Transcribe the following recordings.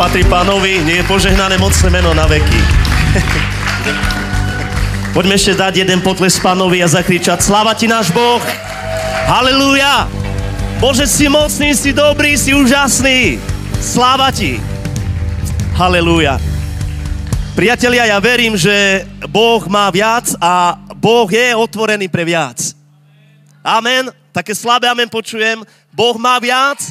Patrí pánovi, nie je požehnané mocné meno na veky. Poďme ešte dať jeden potles pánovi a zakričať Slava ti náš Boh! Halelúja! Bože, si mocný, si dobrý, si úžasný. Sláva ti! Halelúja. Priatelia, ja verím, že Boh má viac a Boh je otvorený pre viac. Amen. Také slabé amen počujem. Boh má viac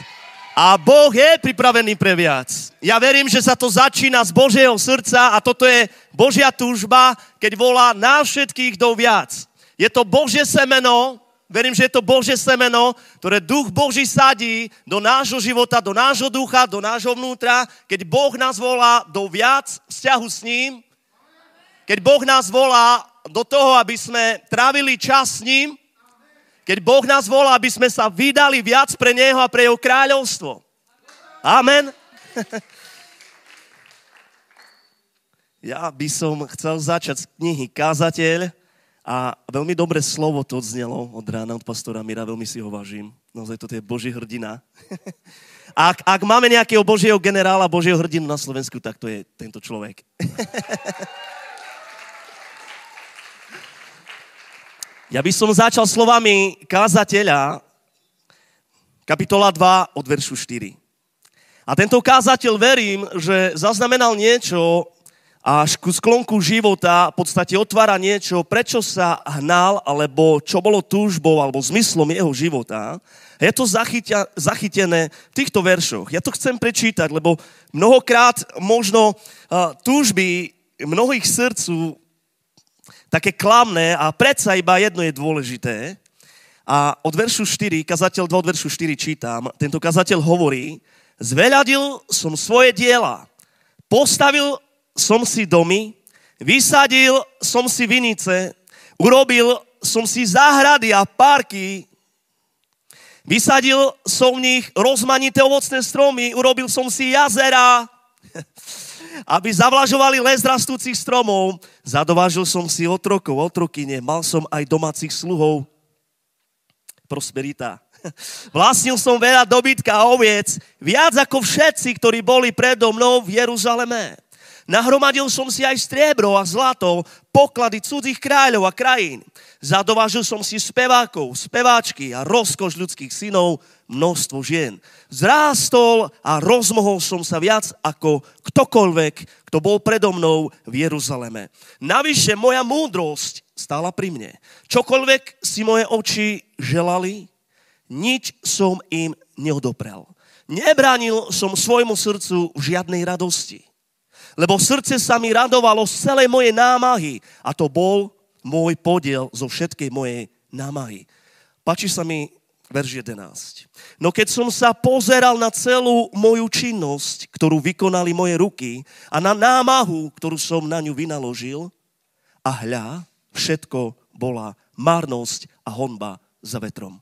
a Boh je pripravený pre viac. Ja verím, že sa to začína z Božieho srdca a toto je Božia túžba, keď volá na všetkých do viac. Je to Božie semeno, verím, že je to Božie semeno, ktoré duch Boží sadí do nášho života, do nášho ducha, do nášho vnútra, keď Boh nás volá do viac vzťahu s ním, keď Boh nás volá do toho, aby sme trávili čas s ním, keď Boh nás volá, aby sme sa vydali viac pre Neho a pre Jeho kráľovstvo. Amen. Ja by som chcel začať z knihy Kázateľ a veľmi dobré slovo to odznelo od rána od pastora Mira, veľmi si ho vážim. Naozaj to je Boží hrdina. Ak, ak máme nejakého Božieho generála, Božieho hrdinu na Slovensku, tak to je tento človek. Ja by som začal slovami kázateľa, kapitola 2 od veršu 4. A tento kázateľ verím, že zaznamenal niečo až ku sklonku života, v podstate otvára niečo, prečo sa hnal, alebo čo bolo túžbou, alebo zmyslom jeho života. A je to zachytia, zachytené v týchto veršoch. Ja to chcem prečítať, lebo mnohokrát možno túžby mnohých srdcu také klamné a predsa iba jedno je dôležité. A od veršu 4, kazateľ 2 od veršu 4 čítam, tento kazateľ hovorí, zveľadil som svoje diela, postavil som si domy, vysadil som si vinice, urobil som si záhrady a parky, vysadil som v nich rozmanité ovocné stromy, urobil som si jazera, aby zavlažovali les rastúcich stromov. Zadovážil som si otrokov, otrokyne, mal som aj domácich sluhov. Prosperita. Vlastnil som veľa dobytka a oviec, viac ako všetci, ktorí boli predo mnou v Jeruzaleme. Nahromadil som si aj striebro a zlato, poklady cudzích kráľov a krajín. Zadovážil som si spevákov, speváčky a rozkoš ľudských synov, množstvo žien. Zrástol a rozmohol som sa viac ako ktokoľvek, kto bol predo mnou v Jeruzaleme. Navyše moja múdrosť stála pri mne. Čokoľvek si moje oči želali, nič som im neodoprel. Nebránil som svojmu srdcu v žiadnej radosti lebo srdce sa mi radovalo z celej mojej námahy a to bol môj podiel zo všetkej mojej námahy. Pačí sa mi verš 11. No keď som sa pozeral na celú moju činnosť, ktorú vykonali moje ruky a na námahu, ktorú som na ňu vynaložil, a hľa, všetko bola marnosť a honba za vetrom.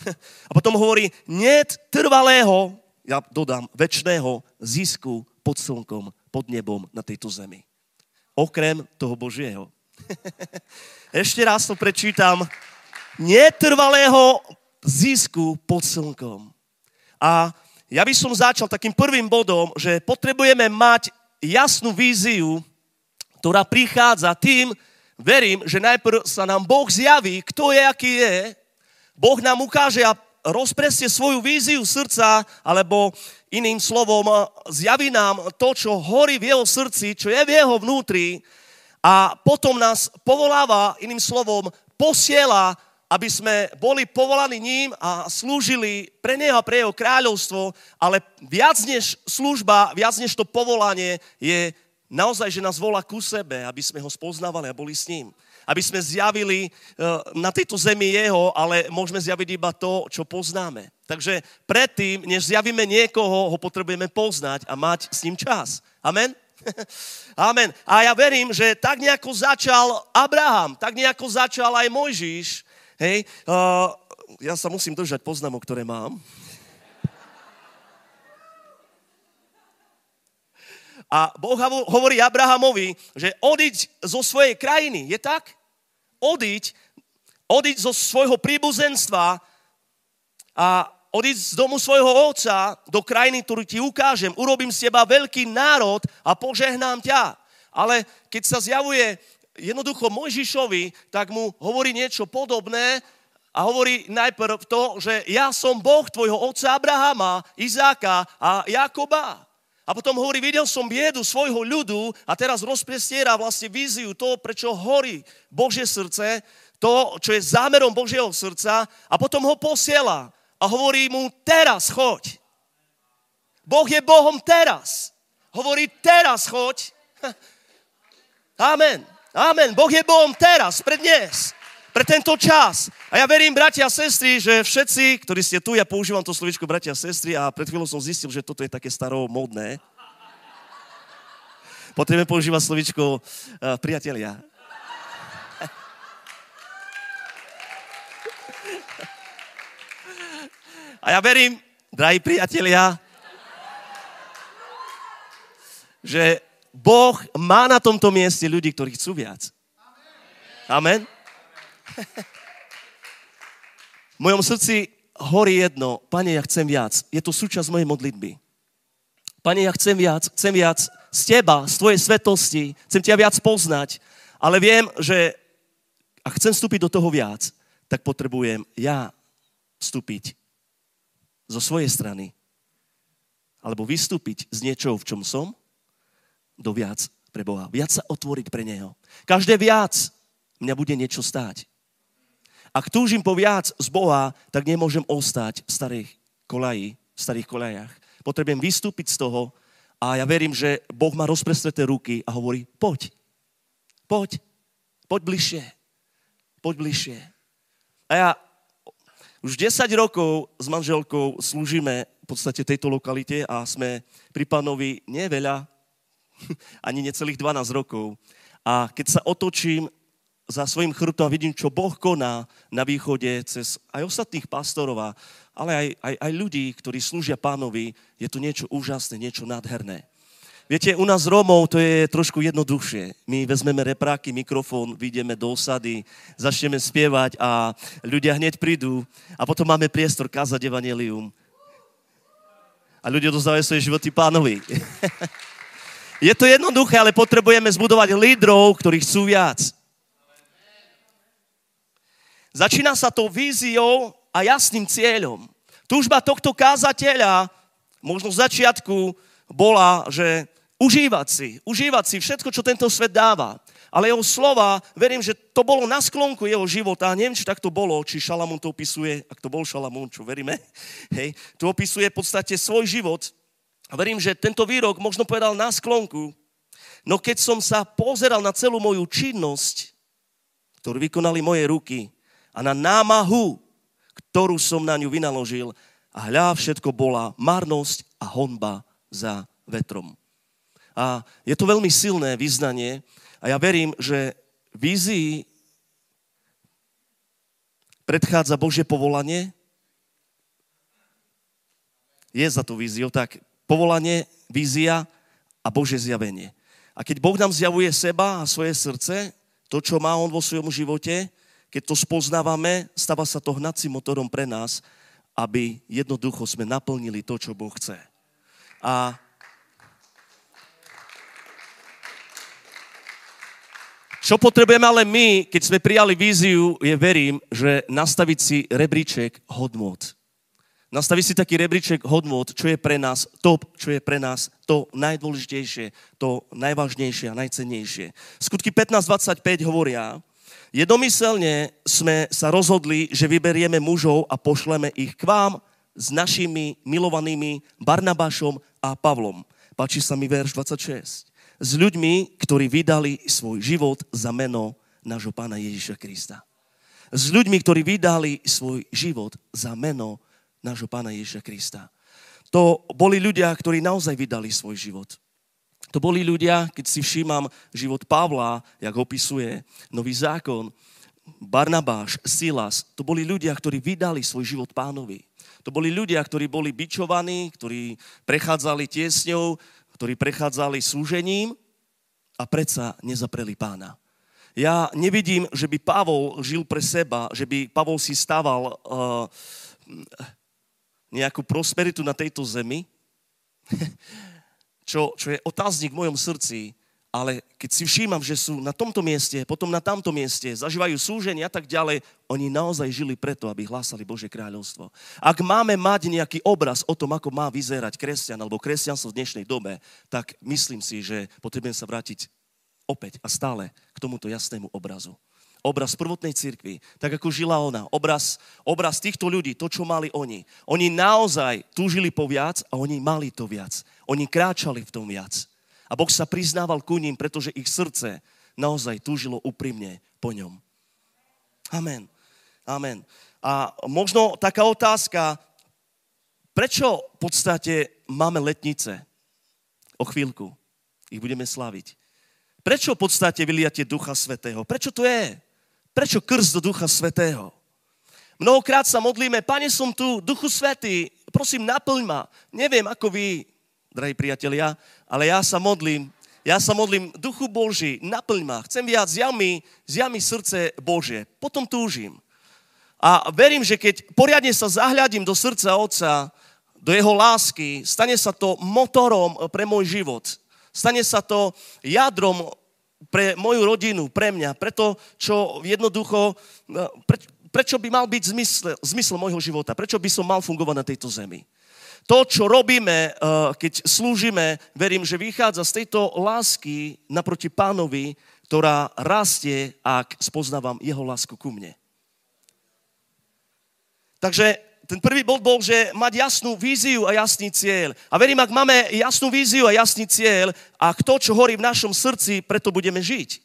A potom hovorí, net trvalého, ja dodám, väčšného zisku pod slnkom pod nebom na tejto zemi. Okrem toho Božieho. Ešte raz to prečítam. Netrvalého zisku pod slnkom. A ja by som začal takým prvým bodom, že potrebujeme mať jasnú víziu, ktorá prichádza tým, verím, že najprv sa nám Boh zjaví, kto je, aký je. Boh nám ukáže a rozpresie svoju víziu srdca, alebo Iným slovom, zjaví nám to, čo horí v jeho srdci, čo je v jeho vnútri a potom nás povoláva, iným slovom, posiela, aby sme boli povolaní ním a slúžili pre neho a pre jeho kráľovstvo, ale viac než služba, viac než to povolanie je naozaj, že nás volá ku sebe, aby sme ho spoznávali a boli s ním aby sme zjavili eh, na tejto zemi jeho, ale môžeme zjaviť iba to, čo poznáme. Takže predtým, než zjavíme niekoho, ho potrebujeme poznať a mať s ním čas. Amen? Amen. A ja verím, že tak nejako začal Abraham, tak nejako začal aj Mojžiš. Hej, uh, ja sa musím držať poznámok, ktoré mám. A Boh hovorí Abrahamovi, že odiť zo svojej krajiny. Je tak? odiť, odiť zo svojho príbuzenstva a odísť z domu svojho otca do krajiny, ktorú ti ukážem. Urobím z teba veľký národ a požehnám ťa. Ale keď sa zjavuje jednoducho Mojžišovi, tak mu hovorí niečo podobné a hovorí najprv to, že ja som Boh tvojho otca Abrahama, Izáka a Jakoba. A potom hovorí, videl som biedu svojho ľudu a teraz rozprestiera vlastne víziu to, prečo horí Božie srdce, to, čo je zámerom Božieho srdca a potom ho posiela a hovorí mu, teraz choď. Boh je Bohom teraz. Hovorí, teraz choď. Amen. Amen. Boh je Bohom teraz, pre dnes, pre tento čas. A ja verím, bratia a sestry, že všetci, ktorí ste tu, ja používam to slovičko bratia a sestry a pred chvíľou som zistil, že toto je také staromodné. Potrebujeme používať slovičko uh, priatelia. A ja verím, drahí priatelia, že Boh má na tomto mieste ľudí, ktorí chcú viac. Amen. V mojom srdci horí jedno, Pane, ja chcem viac. Je to súčasť mojej modlitby. Pane, ja chcem viac, chcem viac z Teba, z Tvojej svetosti, chcem Ťa viac poznať, ale viem, že ak chcem vstúpiť do toho viac, tak potrebujem ja vstúpiť zo svojej strany alebo vystúpiť z niečoho, v čom som, do viac pre Boha. Viac sa otvoriť pre Neho. Každé viac mňa bude niečo stáť. Ak túžim po viac z Boha, tak nemôžem ostať v starých kolaji, v starých kolajach. Potrebujem vystúpiť z toho a ja verím, že Boh má rozprestreté ruky a hovorí, poď, poď, poď bližšie, poď bližšie. A ja už 10 rokov s manželkou slúžime v podstate tejto lokalite a sme pri pánovi neveľa, ani necelých 12 rokov. A keď sa otočím za svojim chrbtom a vidím, čo Boh koná na východe cez aj ostatných pastorov, ale aj, aj, aj ľudí, ktorí slúžia pánovi, je to niečo úžasné, niečo nádherné. Viete, u nás Rómov to je trošku jednoduchšie. My vezmeme repráky, mikrofón, vyjdeme do osady, začneme spievať a ľudia hneď prídu a potom máme priestor kázať evanelium. A ľudia dozdávajú svoje životy pánovi. Je to jednoduché, ale potrebujeme zbudovať lídrov, ktorí chcú viac. Začína sa to víziou a jasným cieľom. Túžba tohto kázateľa, možno v začiatku, bola, že užívať si, užívať si všetko, čo tento svet dáva. Ale jeho slova, verím, že to bolo na sklonku jeho života. Neviem, či tak to bolo, či Šalamún to opisuje, ak to bol Šalamún, čo veríme. Hej, tu opisuje v podstate svoj život. A verím, že tento výrok možno povedal na sklonku, no keď som sa pozeral na celú moju činnosť, ktorú vykonali moje ruky a na námahu, ktorú som na ňu vynaložil a hľa všetko bola marnosť a honba za vetrom. A je to veľmi silné vyznanie a ja verím, že vízii predchádza Božie povolanie. Je za tú víziu, tak povolanie, vízia a Božie zjavenie. A keď Boh nám zjavuje seba a svoje srdce, to, čo má On vo svojom živote, keď to spoznávame, stáva sa to hnacím motorom pre nás, aby jednoducho sme naplnili to, čo Boh chce. A čo potrebujeme ale my, keď sme prijali víziu, je verím, že nastaviť si rebríček hodnot nastaviť si taký rebríček hodnot, čo je pre nás top, čo je pre nás to najdôležitejšie, to najvážnejšie a najcennejšie. Skutky 15.25 hovoria, jednomyselne sme sa rozhodli, že vyberieme mužov a pošleme ich k vám s našimi milovanými Barnabášom a Pavlom. Páči sa mi verš 26. S ľuďmi, ktorí vydali svoj život za meno nášho pána Ježiša Krista. S ľuďmi, ktorí vydali svoj život za meno nášho pána Ježiša Krista. To boli ľudia, ktorí naozaj vydali svoj život. To boli ľudia, keď si všímam život Pavla, jak opisuje nový zákon, Barnabáš, Silas, to boli ľudia, ktorí vydali svoj život pánovi. To boli ľudia, ktorí boli bičovaní, ktorí prechádzali tiesňou, ktorí prechádzali súžením a predsa nezapreli pána. Ja nevidím, že by Pavol žil pre seba, že by Pavol si stával uh, nejakú prosperitu na tejto zemi, čo, čo je otáznik v mojom srdci, ale keď si všímam, že sú na tomto mieste, potom na tamto mieste, zažívajú súženie a tak ďalej, oni naozaj žili preto, aby hlásali Bože kráľovstvo. Ak máme mať nejaký obraz o tom, ako má vyzerať kresťan alebo kresťanstvo v dnešnej dobe, tak myslím si, že potrebujem sa vrátiť opäť a stále k tomuto jasnému obrazu. Obraz prvotnej cirkvi, tak ako žila ona. Obraz, obraz týchto ľudí, to, čo mali oni. Oni naozaj túžili po viac a oni mali to viac. Oni kráčali v tom viac. A Boh sa priznával ku ním, pretože ich srdce naozaj túžilo úprimne po ňom. Amen. Amen. A možno taká otázka, prečo v podstate máme letnice? O chvíľku ich budeme slaviť. Prečo v podstate vyliate Ducha Svetého? Prečo to je? Prečo krst do Ducha Svetého? Mnohokrát sa modlíme, Pane, som tu, Duchu Svetý, prosím, naplň ma. Neviem, ako vy, drahí priatelia, ale ja sa modlím, ja sa modlím, Duchu Boží, naplň ma, chcem viac, zjami, zjami srdce Božie, potom túžim. A verím, že keď poriadne sa zahľadím do srdca Otca, do jeho lásky, stane sa to motorom pre môj život. Stane sa to jadrom pre moju rodinu, pre mňa, preto, čo jednoducho, pre, prečo by mal byť zmysl, zmysl môjho života, prečo by som mal fungovať na tejto zemi to, čo robíme, eh, keď slúžime, verím, že vychádza z tejto lásky naproti pánovi, ktorá rastie, ak spoznávam jeho lásku ku mne. Takže ten prvý bod bol, že mať jasnú víziu a jasný cieľ. A verím, ak máme jasnú víziu a jasný cieľ, a to, čo horí v našom srdci, preto budeme žiť.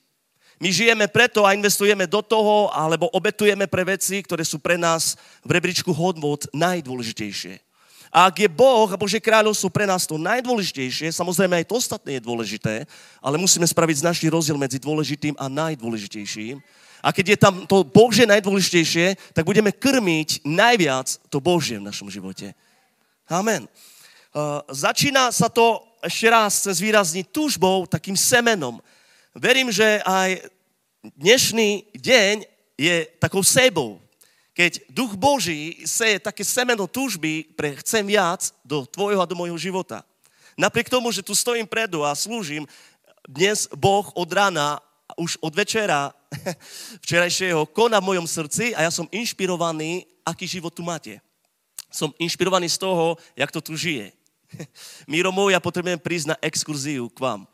My žijeme preto a investujeme do toho, alebo obetujeme pre veci, ktoré sú pre nás v rebríčku hodnot najdôležitejšie. A ak je Boh a Božie kráľovstvo pre nás to najdôležitejšie, samozrejme aj to ostatné je dôležité, ale musíme spraviť značný rozdiel medzi dôležitým a najdôležitejším. A keď je tam to Božie najdôležitejšie, tak budeme krmiť najviac to Božie v našom živote. Amen. Uh, začína sa to ešte raz cez výrazniť túžbou, takým semenom. Verím, že aj dnešný deň je takou sebou keď duch Boží seje také semeno túžby pre chcem viac do tvojho a do môjho života. Napriek tomu, že tu stojím predu a slúžim, dnes Boh od rána, už od večera včerajšieho koná v mojom srdci a ja som inšpirovaný, aký život tu máte. Som inšpirovaný z toho, jak to tu žije. Míro môj, ja potrebujem prísť na exkurziu k vám.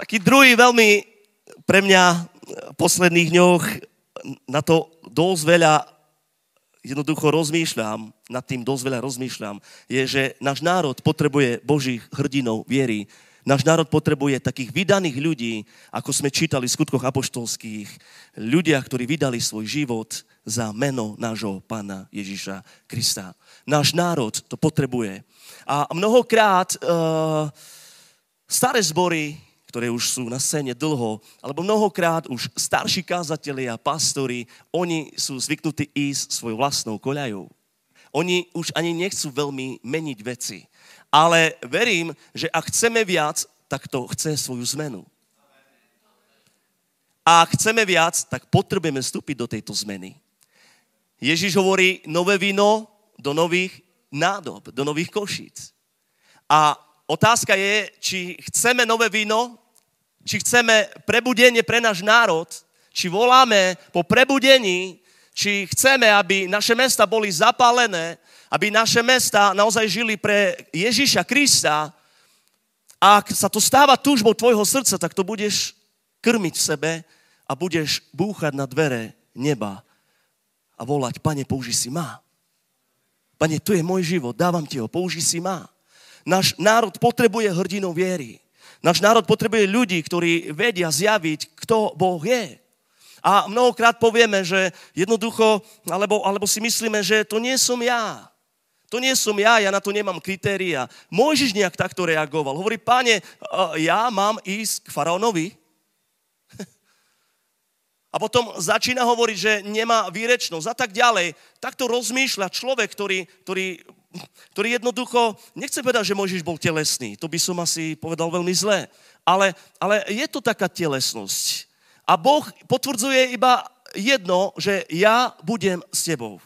Taký druhý veľmi pre mňa v posledných dňoch na to dosť veľa jednoducho rozmýšľam, nad tým dosť veľa rozmýšľam, je, že náš národ potrebuje Božích hrdinov viery. Náš národ potrebuje takých vydaných ľudí, ako sme čítali v skutkoch apoštolských. Ľudia, ktorí vydali svoj život za meno nášho pána Ježiša Krista. Náš národ to potrebuje. A mnohokrát uh, staré zbory ktoré už sú na scéne dlho, alebo mnohokrát už starší kázatelia, pastori, oni sú zvyknutí ísť svojou vlastnou koľajou. Oni už ani nechcú veľmi meniť veci. Ale verím, že ak chceme viac, tak to chce svoju zmenu. A ak chceme viac, tak potrebujeme vstúpiť do tejto zmeny. Ježiš hovorí nové víno do nových nádob, do nových košíc. A otázka je, či chceme nové víno, či chceme prebudenie pre náš národ, či voláme po prebudení, či chceme, aby naše mesta boli zapálené, aby naše mesta naozaj žili pre Ježíša Krista. Ak sa to stáva túžbou tvojho srdca, tak to budeš krmiť v sebe a budeš búchať na dvere neba a volať, pane, použi si ma. Pane, tu je môj život, dávam ti ho, použi si ma. Náš národ potrebuje hrdinou viery. Náš národ potrebuje ľudí, ktorí vedia zjaviť, kto Boh je. A mnohokrát povieme, že jednoducho, alebo, alebo si myslíme, že to nie som ja. To nie som ja, ja na to nemám kritéria. Môžeš nejak takto reagoval. Hovorí, páne, ja mám ísť k faraónovi. A potom začína hovoriť, že nemá výrečnosť a tak ďalej. Takto rozmýšľa človek, ktorý, ktorý ktorý jednoducho, nechce povedať, že Mojžiš bol telesný, to by som asi povedal veľmi zle, ale, ale je to taká telesnosť. A Boh potvrdzuje iba jedno, že ja budem s tebou.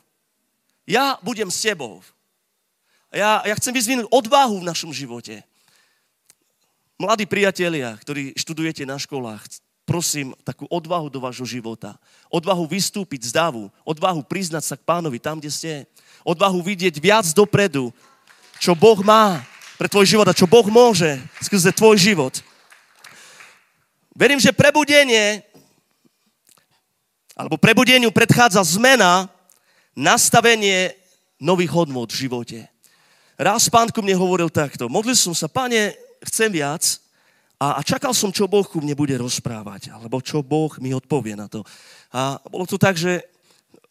Ja budem s tebou. Ja, ja chcem vyzvinúť odvahu v našom živote. Mladí priatelia, ktorí študujete na školách, prosím, takú odvahu do vášho života. Odvahu vystúpiť z davu. Odvahu priznať sa k pánovi tam, kde ste. Odvahu vidieť viac dopredu, čo Boh má pre tvoj život a čo Boh môže skrze tvoj život. Verím, že prebudenie alebo prebudeniu predchádza zmena, nastavenie nových hodnot v živote. Raz pán ku mne hovoril takto. Modlil som sa, pane, chcem viac a, a čakal som, čo Boh ku mne bude rozprávať, alebo čo Boh mi odpovie na to. A bolo to tak, že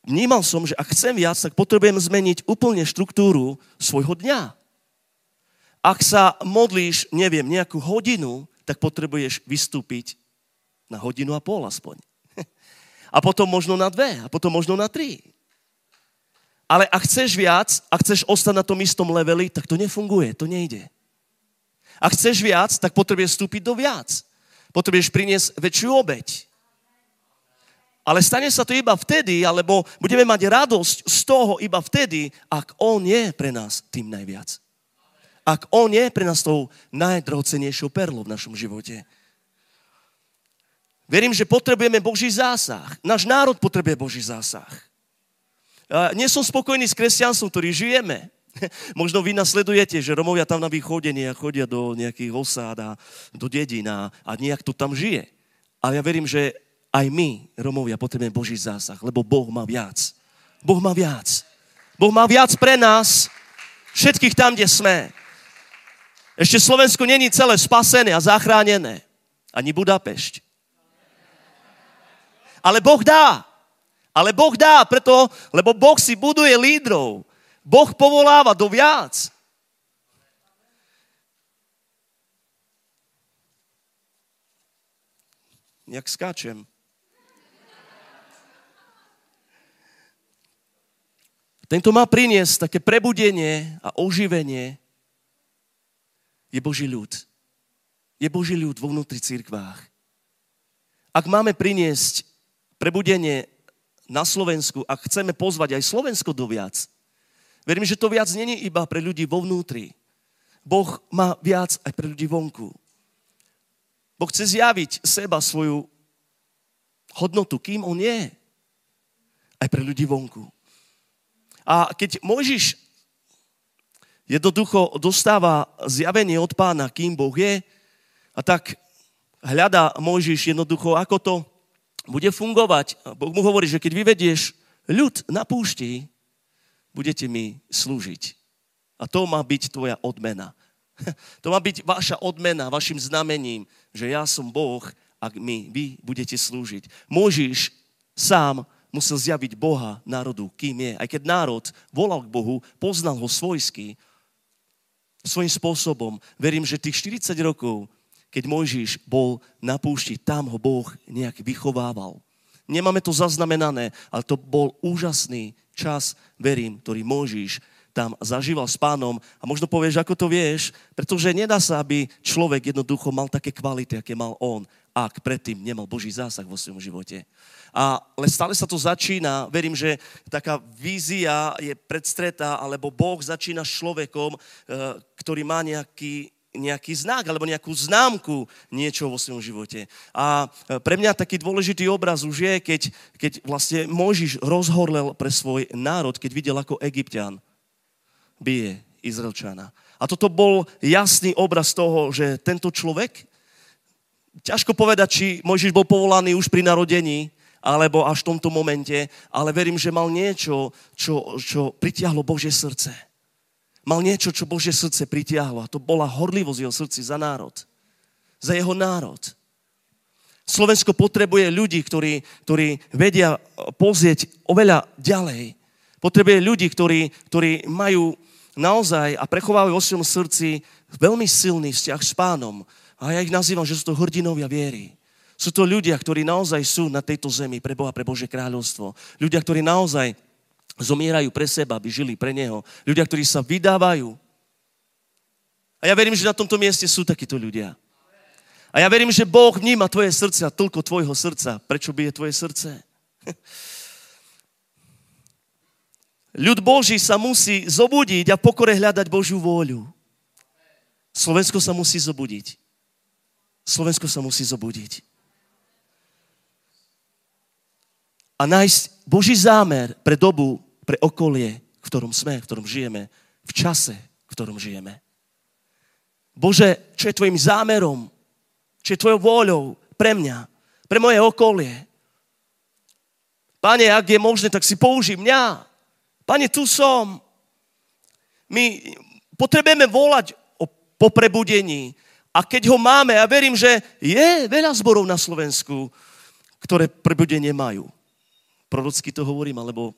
vnímal som, že ak chcem viac, tak potrebujem zmeniť úplne štruktúru svojho dňa. Ak sa modlíš, neviem, nejakú hodinu, tak potrebuješ vystúpiť na hodinu a pol aspoň. A potom možno na dve, a potom možno na tri. Ale ak chceš viac, ak chceš ostať na tom istom leveli, tak to nefunguje, to nejde. Ak chceš viac, tak potrebuješ vstúpiť do viac. Potrebuješ priniesť väčšiu obeď. Ale stane sa to iba vtedy, alebo budeme mať radosť z toho iba vtedy, ak On je pre nás tým najviac. Ak On je pre nás tou najdrocenejšou perlou v našom živote. Verím, že potrebujeme Boží zásah. Náš národ potrebuje Boží zásah. Nie som spokojný s kresťanstvom, ktorý žijeme. Možno vy nasledujete, že Romovia tam na východe chodia do nejakých osád a do dedín a, a nejak to tam žije. Ale ja verím, že aj my, Romovia, potrebujeme Boží zásah, lebo Boh má viac. Boh má viac. Boh má viac pre nás, všetkých tam, kde sme. Ešte Slovensko není celé spasené a zachránené. Ani Budapešť. Ale Boh dá. Ale Boh dá, preto, lebo Boh si buduje lídrov. Boh povoláva do viac. Jak skáčem. Tento má priniesť také prebudenie a oživenie. Je Boží ľud. Je Boží ľud vo vnútri církvách. Ak máme priniesť prebudenie na Slovensku a chceme pozvať aj Slovensko do viac, verím, že to viac není iba pre ľudí vo vnútri. Boh má viac aj pre ľudí vonku. Boh chce zjaviť seba, svoju hodnotu, kým On je. Aj pre ľudí vonku. A keď Mojžiš jednoducho dostáva zjavenie od pána, kým Boh je, a tak hľadá Mojžiš jednoducho, ako to bude fungovať. Boh mu hovorí, že keď vyvedieš ľud na púšti, budete mi slúžiť. A to má byť tvoja odmena. To má byť vaša odmena, vašim znamením, že ja som Boh, ak mi vy budete slúžiť. Môžiš sám musel zjaviť Boha národu, kým je. Aj keď národ volal k Bohu, poznal ho svojsky, svojím spôsobom. Verím, že tých 40 rokov keď Mojžiš bol na púšti, tam ho Boh nejak vychovával. Nemáme to zaznamenané, ale to bol úžasný čas, verím, ktorý Mojžiš tam zažíval s pánom a možno povieš, ako to vieš, pretože nedá sa, aby človek jednoducho mal také kvality, aké mal on, ak predtým nemal Boží zásah vo svojom živote. A, ale stále sa to začína, verím, že taká vízia je predstretá, alebo Boh začína s človekom, eh, ktorý má nejaký nejaký znak alebo nejakú známku niečo vo svojom živote. A e, pre mňa taký dôležitý obraz už je, keď, keď vlastne Mojžiš rozhorlel pre svoj národ, keď videl, ako egyptian bije Izraelčana. A toto bol jasný obraz toho, že tento človek, ťažko povedať, či Mojžiš bol povolaný už pri narodení, alebo až v tomto momente, ale verím, že mal niečo, čo, čo pritiahlo Božie srdce mal niečo, čo Božie srdce pritiahlo. A to bola horlivosť jeho srdci za národ. Za jeho národ. Slovensko potrebuje ľudí, ktorí, ktorí vedia pozrieť oveľa ďalej. Potrebuje ľudí, ktorí, ktorí majú naozaj a prechovávajú vo svojom srdci veľmi silný vzťah s pánom. A ja ich nazývam, že sú to hrdinovia viery. Sú to ľudia, ktorí naozaj sú na tejto zemi pre Boha, pre Bože kráľovstvo. Ľudia, ktorí naozaj zomierajú pre seba, aby žili pre Neho. Ľudia, ktorí sa vydávajú. A ja verím, že na tomto mieste sú takíto ľudia. A ja verím, že Boh vníma tvoje srdce a toľko tvojho srdca. Prečo bije tvoje srdce? Ľud Boží sa musí zobudiť a pokore hľadať Božiu vôľu. Slovensko sa musí zobudiť. Slovensko sa musí zobudiť. A nájsť Boží zámer pre dobu, pre okolie, v ktorom sme, v ktorom žijeme, v čase, v ktorom žijeme. Bože, čo je tvojim zámerom, čo je tvojou vôľou pre mňa, pre moje okolie. Pane, ak je možné, tak si použij mňa. Pane, tu som. My potrebujeme volať o poprebudení. A keď ho máme, ja verím, že je veľa zborov na Slovensku, ktoré prebudenie majú. Prorocky to hovorím, alebo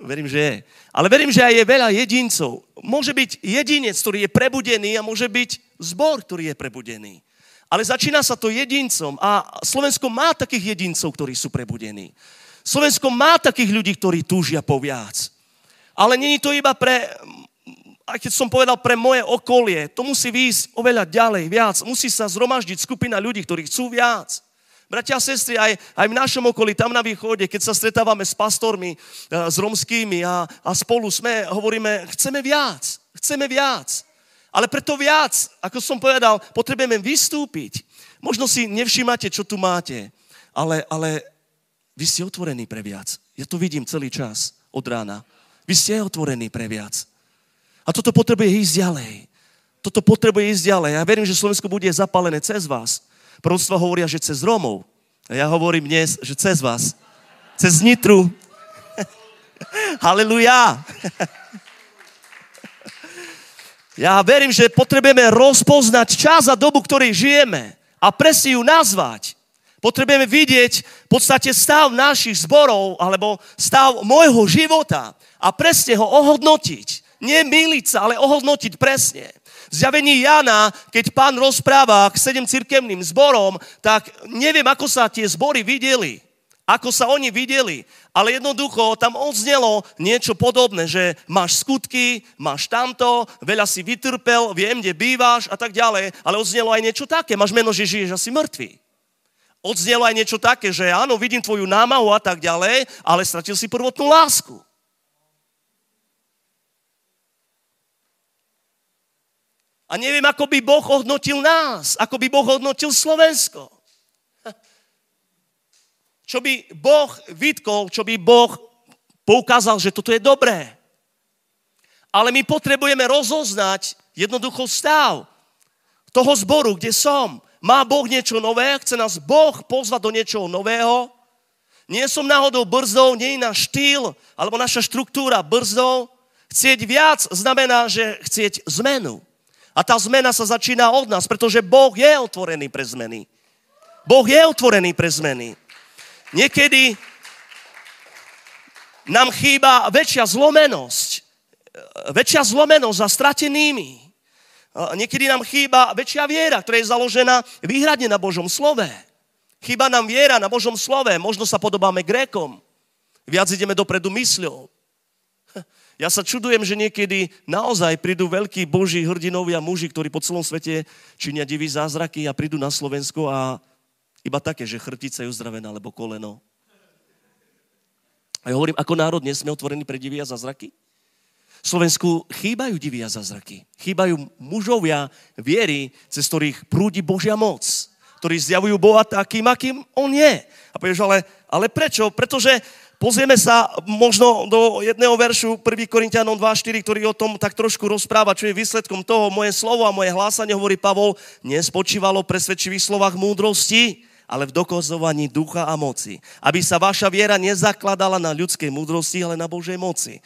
Verím, že je. Ale verím, že aj je veľa jedincov. Môže byť jedinec, ktorý je prebudený a môže byť zbor, ktorý je prebudený. Ale začína sa to jedincom a Slovensko má takých jedincov, ktorí sú prebudení. Slovensko má takých ľudí, ktorí túžia po viac. Ale není to iba pre, aj keď som povedal, pre moje okolie. To musí výjsť oveľa ďalej, viac. Musí sa zhromaždiť skupina ľudí, ktorí chcú viac. Bratia a sestry, aj, aj v našom okolí, tam na východe, keď sa stretávame s pastormi, eh, s romskými a, a spolu sme, hovoríme, chceme viac, chceme viac. Ale preto viac, ako som povedal, potrebujeme vystúpiť. Možno si nevšímate, čo tu máte, ale, ale vy ste otvorení pre viac. Ja to vidím celý čas od rána. Vy ste otvorení pre viac. A toto potrebuje ísť ďalej. Toto potrebuje ísť ďalej. Ja verím, že Slovensko bude zapálené cez vás. Proroctva hovoria, že cez Rómov. A ja hovorím dnes, že cez vás. Cez Nitru. Haleluja. ja verím, že potrebujeme rozpoznať čas a dobu, ktorej žijeme a presne ju nazvať. Potrebujeme vidieť v podstate stav našich zborov alebo stav môjho života a presne ho ohodnotiť. Nie miliť sa, ale ohodnotiť presne zjavení Jana, keď pán rozpráva k sedem cirkevným zborom, tak neviem, ako sa tie zbory videli. Ako sa oni videli. Ale jednoducho tam odznelo niečo podobné, že máš skutky, máš tamto, veľa si vytrpel, viem, kde bývaš a tak ďalej. Ale odznelo aj niečo také, máš meno, že žiješ asi mŕtvý. Odznelo aj niečo také, že áno, vidím tvoju námahu a tak ďalej, ale stratil si prvotnú lásku. A neviem, ako by Boh hodnotil nás, ako by Boh hodnotil Slovensko. Čo by Boh vytkol, čo by Boh poukázal, že toto je dobré. Ale my potrebujeme rozoznať jednoducho stav toho zboru, kde som. Má Boh niečo nové? Chce nás Boh pozvať do niečoho nového? Nie som náhodou brzdou, nie je náš štýl alebo naša štruktúra brzdou. Chcieť viac znamená, že chcieť zmenu. A tá zmena sa začína od nás, pretože Boh je otvorený pre zmeny. Boh je otvorený pre zmeny. Niekedy nám chýba väčšia zlomenosť. Väčšia zlomenosť za stratenými. Niekedy nám chýba väčšia viera, ktorá je založená výhradne na Božom slove. Chýba nám viera na Božom slove. Možno sa podobáme Grékom. Viac ideme dopredu mysľou. Ja sa čudujem, že niekedy naozaj prídu veľkí boží hrdinovia muži, ktorí po celom svete činia divý zázraky a prídu na Slovensko a iba také, že chrbtica je uzdravená, alebo koleno. A ja hovorím, ako národ nie sme otvorení pre divy a zázraky? Slovensku chýbajú divy a zázraky. Chýbajú mužovia viery, cez ktorých prúdi Božia moc ktorí zjavujú Boha takým, akým On je. A povieš, ale, ale prečo? Pretože Pozrieme sa možno do jedného veršu 1 Korintianom 2.4, ktorý o tom tak trošku rozpráva, čo je výsledkom toho. Moje slovo a moje hlásanie, hovorí Pavol, nespočívalo presvedčivých slovách múdrosti, ale v dokazovaní ducha a moci. Aby sa vaša viera nezakladala na ľudskej múdrosti, ale na Božej moci.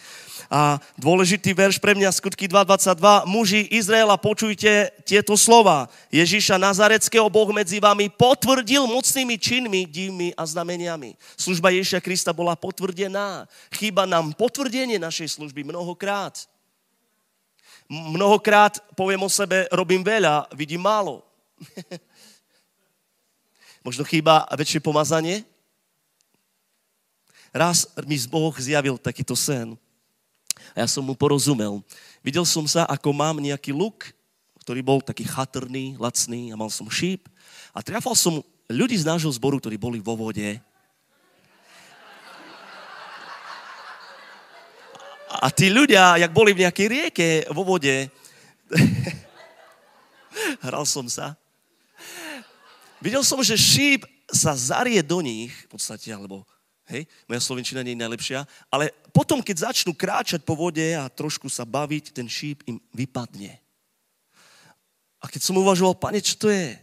A dôležitý verš pre mňa, skutky 2.22. Muži Izraela, počujte tieto slova. Ježíša Nazareckého Boh medzi vami potvrdil mocnými činmi, divmi a znameniami. Služba Ježíša Krista bola potvrdená. Chýba nám potvrdenie našej služby mnohokrát. Mnohokrát poviem o sebe, robím veľa, vidím málo. Možno chýba väčšie pomazanie? Raz mi Boh zjavil takýto sen. A ja som mu porozumel. Videl som sa, ako mám nejaký luk, ktorý bol taký chatrný, lacný a mal som šíp. A trafal som ľudí z nášho zboru, ktorí boli vo vode. A tí ľudia, jak boli v nejakej rieke vo vode, hral som sa, videl som, že šíp sa zarie do nich, v podstate, alebo Hej, moja slovenčina nie je najlepšia, ale potom, keď začnú kráčať po vode a trošku sa baviť, ten šíp im vypadne. A keď som uvažoval, pane, čo to je?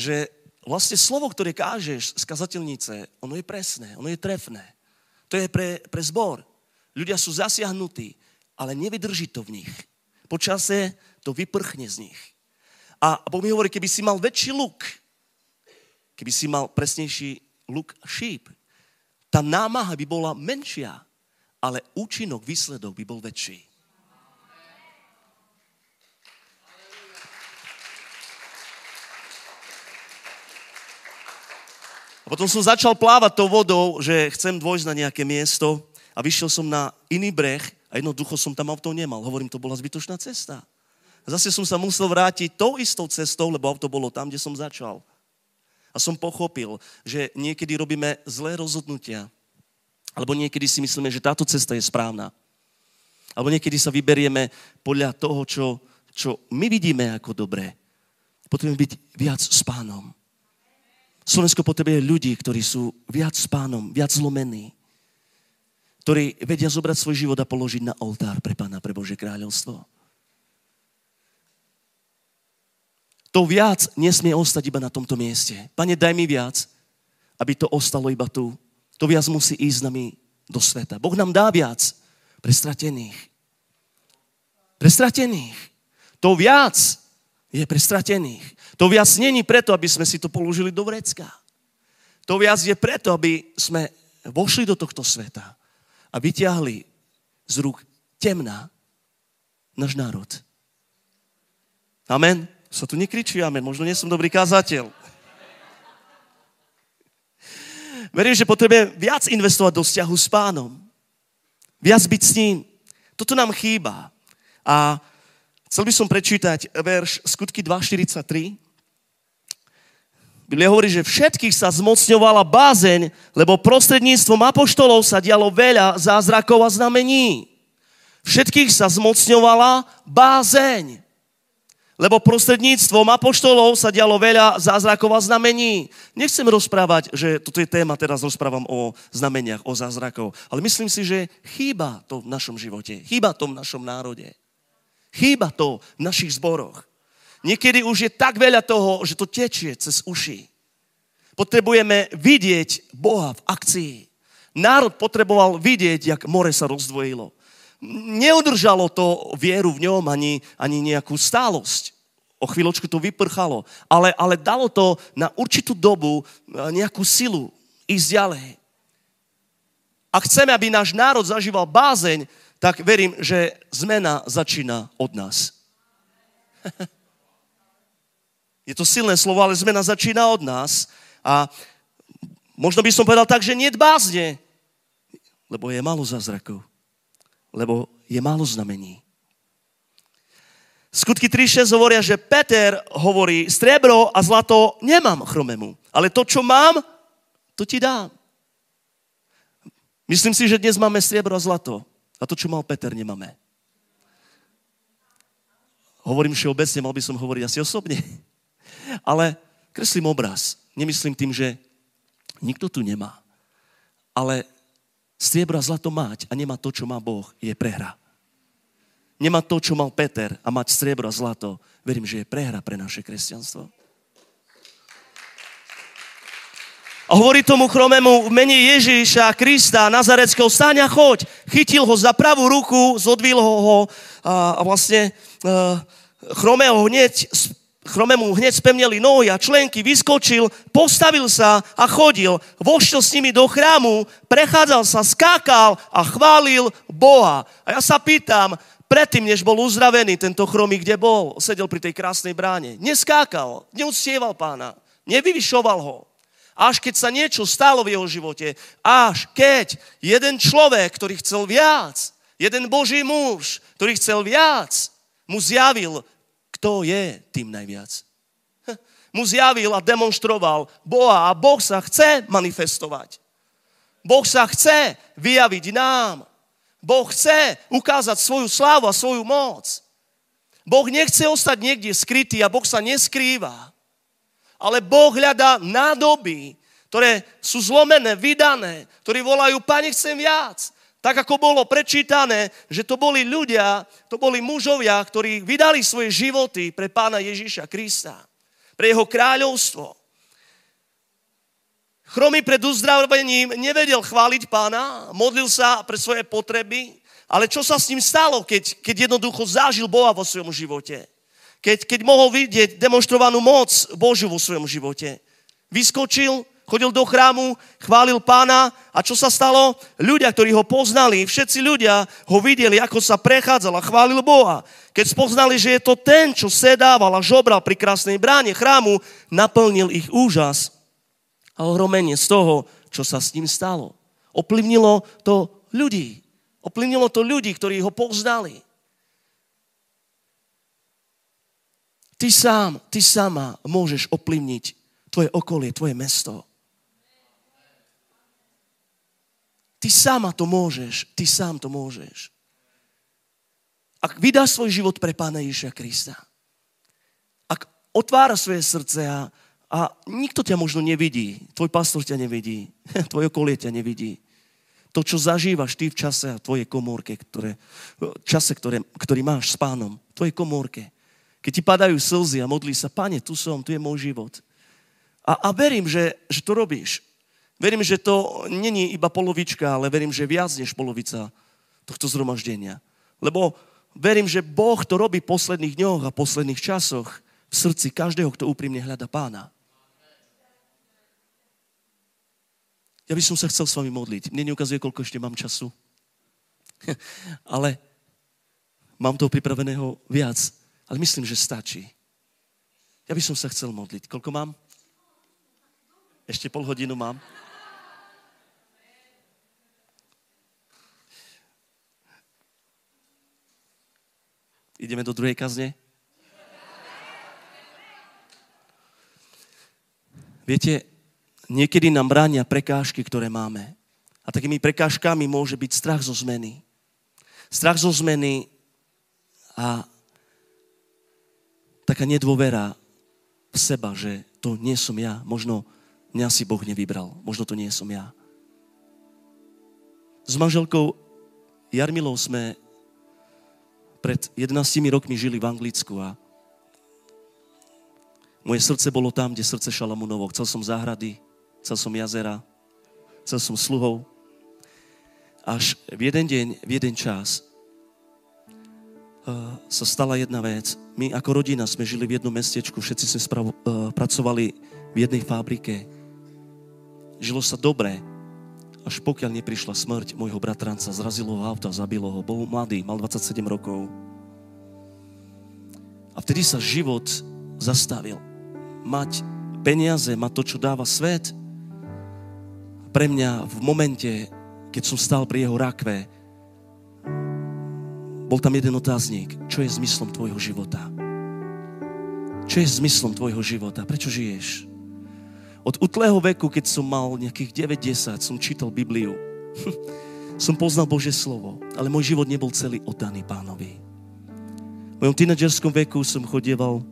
Že vlastne slovo, ktoré kážeš z kazateľnice, ono je presné, ono je trefné. To je pre, pre zbor. Ľudia sú zasiahnutí, ale nevydrží to v nich. Počase to vyprchne z nich. A Boh mi hovorí, keby si mal väčší luk, keby si mal presnejší luk šíp, tá námaha by bola menšia, ale účinok, výsledok by bol väčší. A potom som začal plávať tou vodou, že chcem dôjsť na nejaké miesto a vyšiel som na iný breh a jednoducho som tam auto nemal. Hovorím, to bola zbytočná cesta. A zase som sa musel vrátiť tou istou cestou, lebo auto bolo tam, kde som začal. A som pochopil, že niekedy robíme zlé rozhodnutia. Alebo niekedy si myslíme, že táto cesta je správna. Alebo niekedy sa vyberieme podľa toho, čo, čo my vidíme ako dobré. Potrebujeme byť viac s pánom. Slovensko potrebuje ľudí, ktorí sú viac s pánom, viac zlomení. Ktorí vedia zobrať svoj život a položiť na oltár pre pána, pre Bože kráľovstvo. To viac nesmie ostať iba na tomto mieste. Pane, daj mi viac, aby to ostalo iba tu. To viac musí ísť s nami do sveta. Boh nám dá viac pre stratených. Pre stratených. To viac je pre stratených. To viac není preto, aby sme si to položili do vrecka. To viac je preto, aby sme vošli do tohto sveta a vyťahli z rúk temna náš národ. Amen sa tu nekričí amen, možno nie som dobrý kázateľ. Verím, že potrebujeme viac investovať do vzťahu s pánom. Viac byť s ním. Toto nám chýba. A chcel by som prečítať verš skutky 2.43. Biblia hovorí, že všetkých sa zmocňovala bázeň, lebo prostredníctvom apoštolov sa dialo veľa zázrakov a znamení. Všetkých sa zmocňovala bázeň lebo prostredníctvom apoštolov sa dialo veľa zázrakov a znamení. Nechcem rozprávať, že toto je téma, teraz rozprávam o znameniach, o zázrakov, ale myslím si, že chýba to v našom živote, chýba to v našom národe. Chýba to v našich zboroch. Niekedy už je tak veľa toho, že to tečie cez uši. Potrebujeme vidieť Boha v akcii. Národ potreboval vidieť, jak more sa rozdvojilo neudržalo to vieru v ňom ani, ani nejakú stálosť. O chvíľočku to vyprchalo, ale, ale dalo to na určitú dobu nejakú silu ísť ďalej. Ak chceme, aby náš národ zažíval bázeň, tak verím, že zmena začína od nás. Je to silné slovo, ale zmena začína od nás. A možno by som povedal tak, že nie bázne, lebo je malo zázrakov lebo je málo znamení. Skutky 3.6 hovoria, že Peter hovorí, striebro a zlato nemám chromemu, ale to, čo mám, to ti dám. Myslím si, že dnes máme striebro a zlato a to, čo mal Peter, nemáme. Hovorím všeobecne, mal by som hovoriť asi osobne. Ale kreslím obraz. Nemyslím tým, že nikto tu nemá. Ale striebro a zlato mať a nemá to, čo má Boh, je prehra. Nemá to, čo mal Peter a mať striebro a zlato, verím, že je prehra pre naše kresťanstvo. A hovorí tomu chromému v mene Ježíša Krista, Nazareckého, stáň a choď. Chytil ho za pravú ruku, zodvil ho, ho a, a vlastne uh, chromého hneď Chromému hneď spevneli nohy a členky, vyskočil, postavil sa a chodil. Vošiel s nimi do chrámu, prechádzal sa, skákal a chválil Boha. A ja sa pýtam, predtým, než bol uzdravený, tento chromý, kde bol, sedel pri tej krásnej bráne. Neskákal, neustieval pána, nevyvyšoval ho. Až keď sa niečo stalo v jeho živote, až keď jeden človek, ktorý chcel viac, jeden Boží muž, ktorý chcel viac, mu zjavil kto je tým najviac. Mu zjavil a demonstroval Boha a Boh sa chce manifestovať. Boh sa chce vyjaviť nám. Boh chce ukázať svoju slávu a svoju moc. Boh nechce ostať niekde skrytý a Boh sa neskrýva. Ale Boh hľadá nádoby, ktoré sú zlomené, vydané, ktorí volajú, Pane, chcem viac. Tak ako bolo prečítané, že to boli ľudia, to boli mužovia, ktorí vydali svoje životy pre pána Ježíša Krista, pre jeho kráľovstvo. Chromy pred uzdravením nevedel chváliť pána, modlil sa pre svoje potreby, ale čo sa s ním stalo, keď, keď jednoducho zažil Boha vo svojom živote? Keď, keď mohol vidieť demonstrovanú moc Božiu vo svojom živote. Vyskočil, chodil do chrámu, chválil pána a čo sa stalo? Ľudia, ktorí ho poznali, všetci ľudia ho videli, ako sa prechádzal a chválil Boha. Keď spoznali, že je to ten, čo sedával a žobral pri krásnej bráne chrámu, naplnil ich úžas a ohromenie z toho, čo sa s ním stalo. Oplivnilo to ľudí. Oplivnilo to ľudí, ktorí ho poznali. Ty sám, ty sama môžeš oplivniť tvoje okolie, tvoje mesto. Ty sama to môžeš, ty sám to môžeš. Ak vydáš svoj život pre Pána Ježiša Krista, ak otvára svoje srdce a, a nikto ťa možno nevidí, tvoj pastor ťa nevidí, tvoje okolie ťa nevidí, to, čo zažívaš ty v čase a tvojej komórke, ktoré, čase, ktoré, ktorý máš s pánom, v tvojej komórke, keď ti padajú slzy a modlí sa, pane, tu som, tu je môj život. A, a verím, že, že to robíš. Verím, že to není iba polovička, ale verím, že viac než polovica tohto zhromaždenia. Lebo verím, že Boh to robí v posledných dňoch a posledných časoch v srdci každého, kto úprimne hľada pána. Ja by som sa chcel s vami modliť. Mne neukazuje, koľko ešte mám času. ale mám toho pripraveného viac. Ale myslím, že stačí. Ja by som sa chcel modliť. Koľko mám? Ešte pol hodinu mám. Ideme do druhej kazne? Viete, niekedy nám bránia prekážky, ktoré máme. A takými prekážkami môže byť strach zo zmeny. Strach zo zmeny a taká nedôvera v seba, že to nie som ja. Možno mňa si Boh nevybral. Možno to nie som ja. S manželkou Jarmilou sme pred 11 rokmi žili v Anglicku a moje srdce bolo tam, kde srdce Šalamunovo. Chcel som záhrady, chcel som jazera, chcel som sluhov. Až v jeden deň, v jeden čas uh, sa stala jedna vec. My ako rodina sme žili v jednom mestečku, všetci sme spravo, uh, pracovali v jednej fabrike. Žilo sa dobre, až pokiaľ neprišla smrť môjho bratranca, zrazilo ho auto a zabilo ho. Bol mladý, mal 27 rokov. A vtedy sa život zastavil. Mať peniaze, mať to, čo dáva svet. Pre mňa v momente, keď som stal pri jeho rakve, bol tam jeden otáznik. Čo je zmyslom tvojho života? Čo je zmyslom tvojho života? Prečo žiješ? Od utlého veku, keď som mal nejakých 9-10, som čítal Bibliu. som poznal Božie slovo, ale môj život nebol celý oddaný pánovi. V mojom tínedžerskom veku som chodieval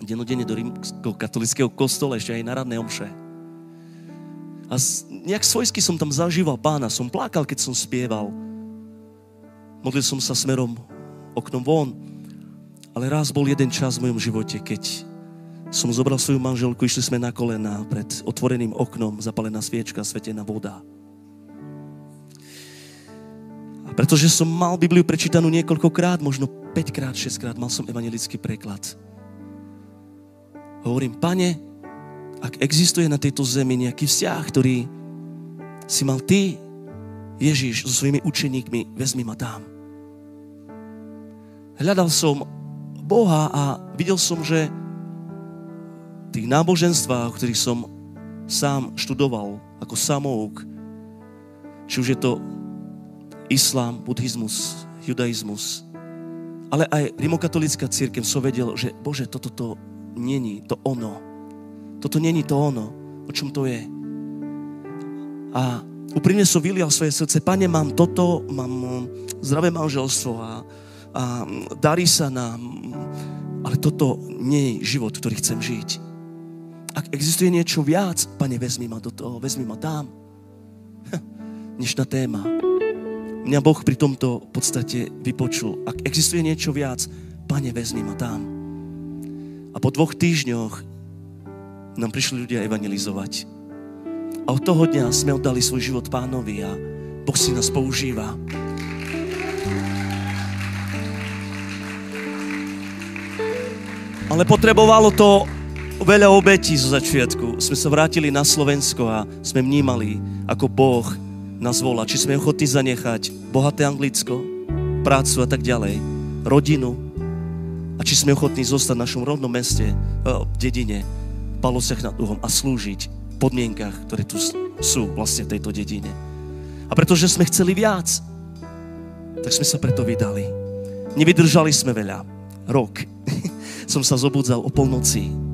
denodene do rímskeho katolického kostola, ešte aj na radné omše. A nejak svojsky som tam zažíval pána, som plakal, keď som spieval. Modlil som sa smerom oknom von, ale raz bol jeden čas v mojom živote, keď som zobral svoju manželku, išli sme na kolena pred otvoreným oknom, zapalená sviečka, svetená voda. A pretože som mal Bibliu prečítanú niekoľkokrát, možno 5 krát, 6 krát, mal som evangelický preklad. Hovorím, pane, ak existuje na tejto zemi nejaký vzťah, ktorý si mal ty, Ježiš, so svojimi učeníkmi, vezmi ma tam. Hľadal som Boha a videl som, že tých náboženstvách, ktorých som sám študoval ako samouk, či už je to islám, buddhizmus, judaizmus, ale aj rimokatolická církev som vedel, že Bože, toto to není to ono. Toto není to ono, o čom to je. A úprimne som vylial svoje srdce, pane, mám toto, mám mm, zdravé manželstvo a, a darí sa nám, ale toto nie je život, ktorý chcem žiť. Ak existuje niečo viac, pane, vezmi ma do toho, vezmi ma tam. Dnešná téma. Mňa Boh pri tomto v podstate vypočul. Ak existuje niečo viac, pane, vezmi ma tam. A po dvoch týždňoch nám prišli ľudia evangelizovať. A od toho dňa sme oddali svoj život pánovi a Boh si nás používa. Ale potrebovalo to veľa obetí zo začiatku. Sme sa vrátili na Slovensko a sme vnímali, ako Boh nás volá. Či sme ochotní zanechať bohaté Anglicko, prácu a tak ďalej, rodinu. A či sme ochotní zostať v našom rodnom meste, eh, v dedine, v Palosiach nad Duhom a slúžiť podmienkach, ktoré tu sú vlastne v tejto dedine. A pretože sme chceli viac, tak sme sa preto vydali. Nevydržali sme veľa. Rok. som sa zobudzal o polnoci.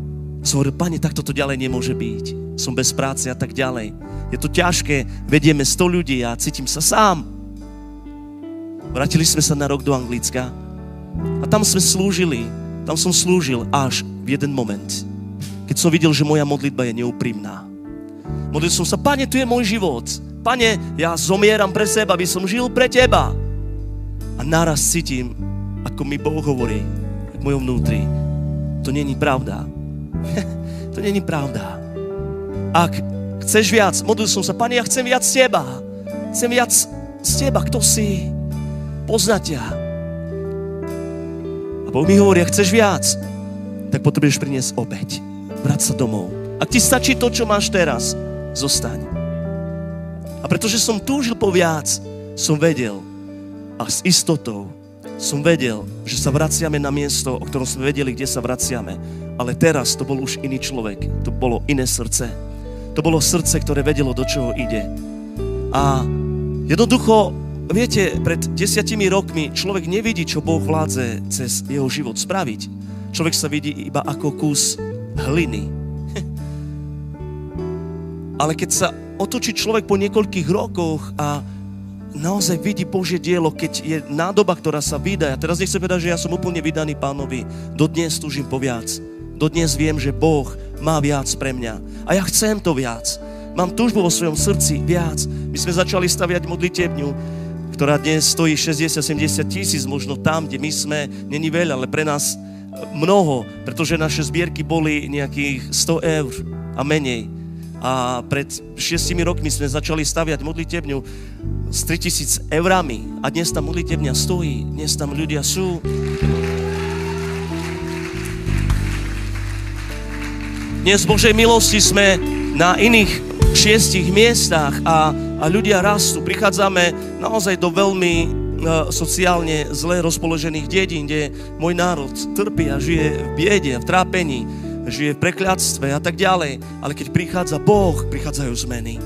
Som hovoril, pane, tak toto ďalej nemôže byť. Som bez práce a tak ďalej. Je to ťažké, vedieme 100 ľudí a cítim sa sám. Vrátili sme sa na rok do Anglicka a tam sme slúžili. Tam som slúžil až v jeden moment, keď som videl, že moja modlitba je neúprimná Modlil som sa, Pane, tu je môj život. Pane, ja zomieram pre seba, aby som žil pre Teba. A naraz cítim, ako mi Boh hovorí v mojom vnútri. To není pravda. to není pravda. Ak chceš viac, modlil som sa, Pane, ja chcem viac z Teba. Chcem viac z Teba, kto si. Poznať ťa. A Boh mi hovorí, ak chceš viac, tak potrebuješ priniesť obeď. Vrať sa domov. Ak ti stačí to, čo máš teraz, zostaň. A pretože som túžil po viac, som vedel a s istotou som vedel, že sa vraciame na miesto, o ktorom sme vedeli, kde sa vraciame. Ale teraz to bol už iný človek, to bolo iné srdce. To bolo srdce, ktoré vedelo, do čoho ide. A jednoducho, viete, pred desiatimi rokmi človek nevidí, čo Boh vládze cez jeho život spraviť. Človek sa vidí iba ako kus hliny, ale keď sa otočí človek po niekoľkých rokoch a naozaj vidí Božie dielo, keď je nádoba, ktorá sa vydá. Ja teraz nechcem povedať, že ja som úplne vydaný pánovi. Dodnes túžim po viac. Dodnes viem, že Boh má viac pre mňa. A ja chcem to viac. Mám túžbu vo svojom srdci viac. My sme začali staviať modlitebňu, ktorá dnes stojí 60-70 tisíc, možno tam, kde my sme, není veľa, ale pre nás mnoho, pretože naše zbierky boli nejakých 100 eur a menej a pred šiestimi rokmi sme začali staviať modlitebňu s 3000 eurami a dnes tam modlitebňa stojí, dnes tam ľudia sú. Dnes Božej milosti sme na iných šiestich miestach a, a ľudia rastú. Prichádzame naozaj do veľmi uh, sociálne zle rozpoložených dedín, kde môj národ trpí a žije v biede, v trápení žije v prekľadstve a tak ďalej. Ale keď prichádza Boh, prichádzajú zmeny.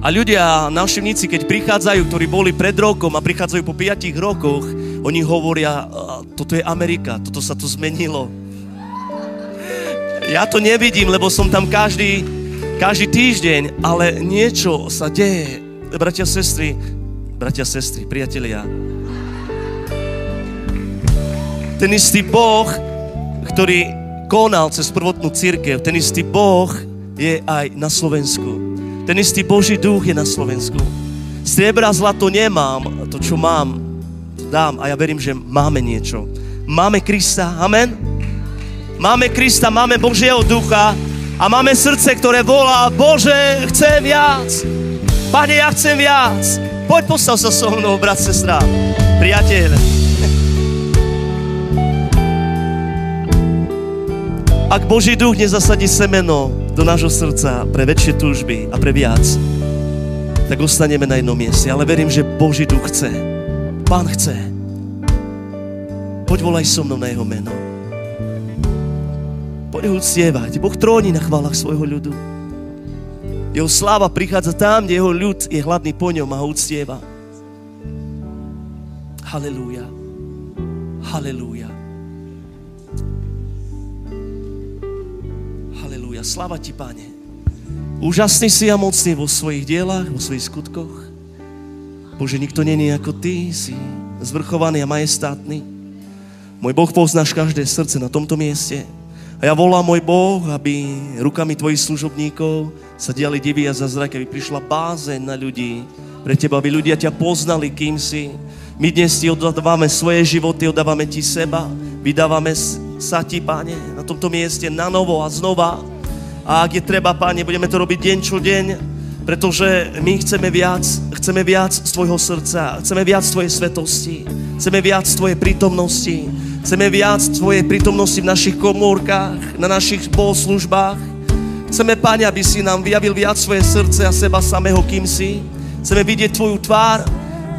A ľudia, návštevníci, keď prichádzajú, ktorí boli pred rokom a prichádzajú po 5 rokoch, oni hovoria, toto je Amerika, toto sa tu zmenilo. Ja to nevidím, lebo som tam každý, každý týždeň, ale niečo sa deje. Bratia, sestry, bratia, sestry, priatelia. Ten istý Boh, ktorý konal cez prvotnú církev, ten istý Boh je aj na Slovensku. Ten istý Boží duch je na Slovensku. Striebra, zlato nemám, to čo mám, to dám a ja verím, že máme niečo. Máme Krista, amen? Máme Krista, máme Božieho ducha a máme srdce, ktoré volá, Bože, chcem viac. Pane, ja chcem viac. Poď postav sa so mnou, brat, sestra, priateľ. Ak Boží duch nezasadí semeno do nášho srdca pre väčšie túžby a pre viac, tak ostaneme na jednom mieste. Ale verím, že Boží duch chce. Pán chce. Poď volaj so mnou na jeho meno. Poď ho uctievať. Boh tróni na chválach svojho ľudu. Jeho sláva prichádza tam, kde jeho ľud je hladný po ňom a ho uctieva. Halelúja. Halelúja. Halelúja. Sláva Ti, Pane. Úžasný si a mocný vo svojich dielach, vo svojich skutkoch. Bože, nikto není ako Ty, si zvrchovaný a majestátny. Môj Boh, poznáš každé srdce na tomto mieste. A ja volám, môj Boh, aby rukami Tvojich služobníkov sa diali divy a zázraky, aby prišla bázeň na ľudí pre Teba, aby ľudia ťa poznali, kým si. My dnes Ti oddávame svoje životy, oddávame Ti seba, vydávame sa Ti, Pane, na tomto mieste na novo a znova. A ak je treba, Pane, budeme to robiť deň čo deň, pretože my chceme viac, chceme viac z Tvojho srdca, chceme viac Tvojej svetosti, chceme viac Tvojej prítomnosti, chceme viac Tvojej prítomnosti v našich komórkach, na našich bohoslužbách. Chceme, Pane, aby si nám vyjavil viac svoje srdce a seba samého, kým si. Chceme vidieť Tvoju tvár.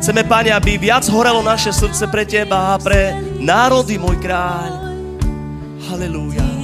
Chceme, Pane, aby viac horelo naše srdce pre Teba a pre národy, môj kráľ. Halelúja.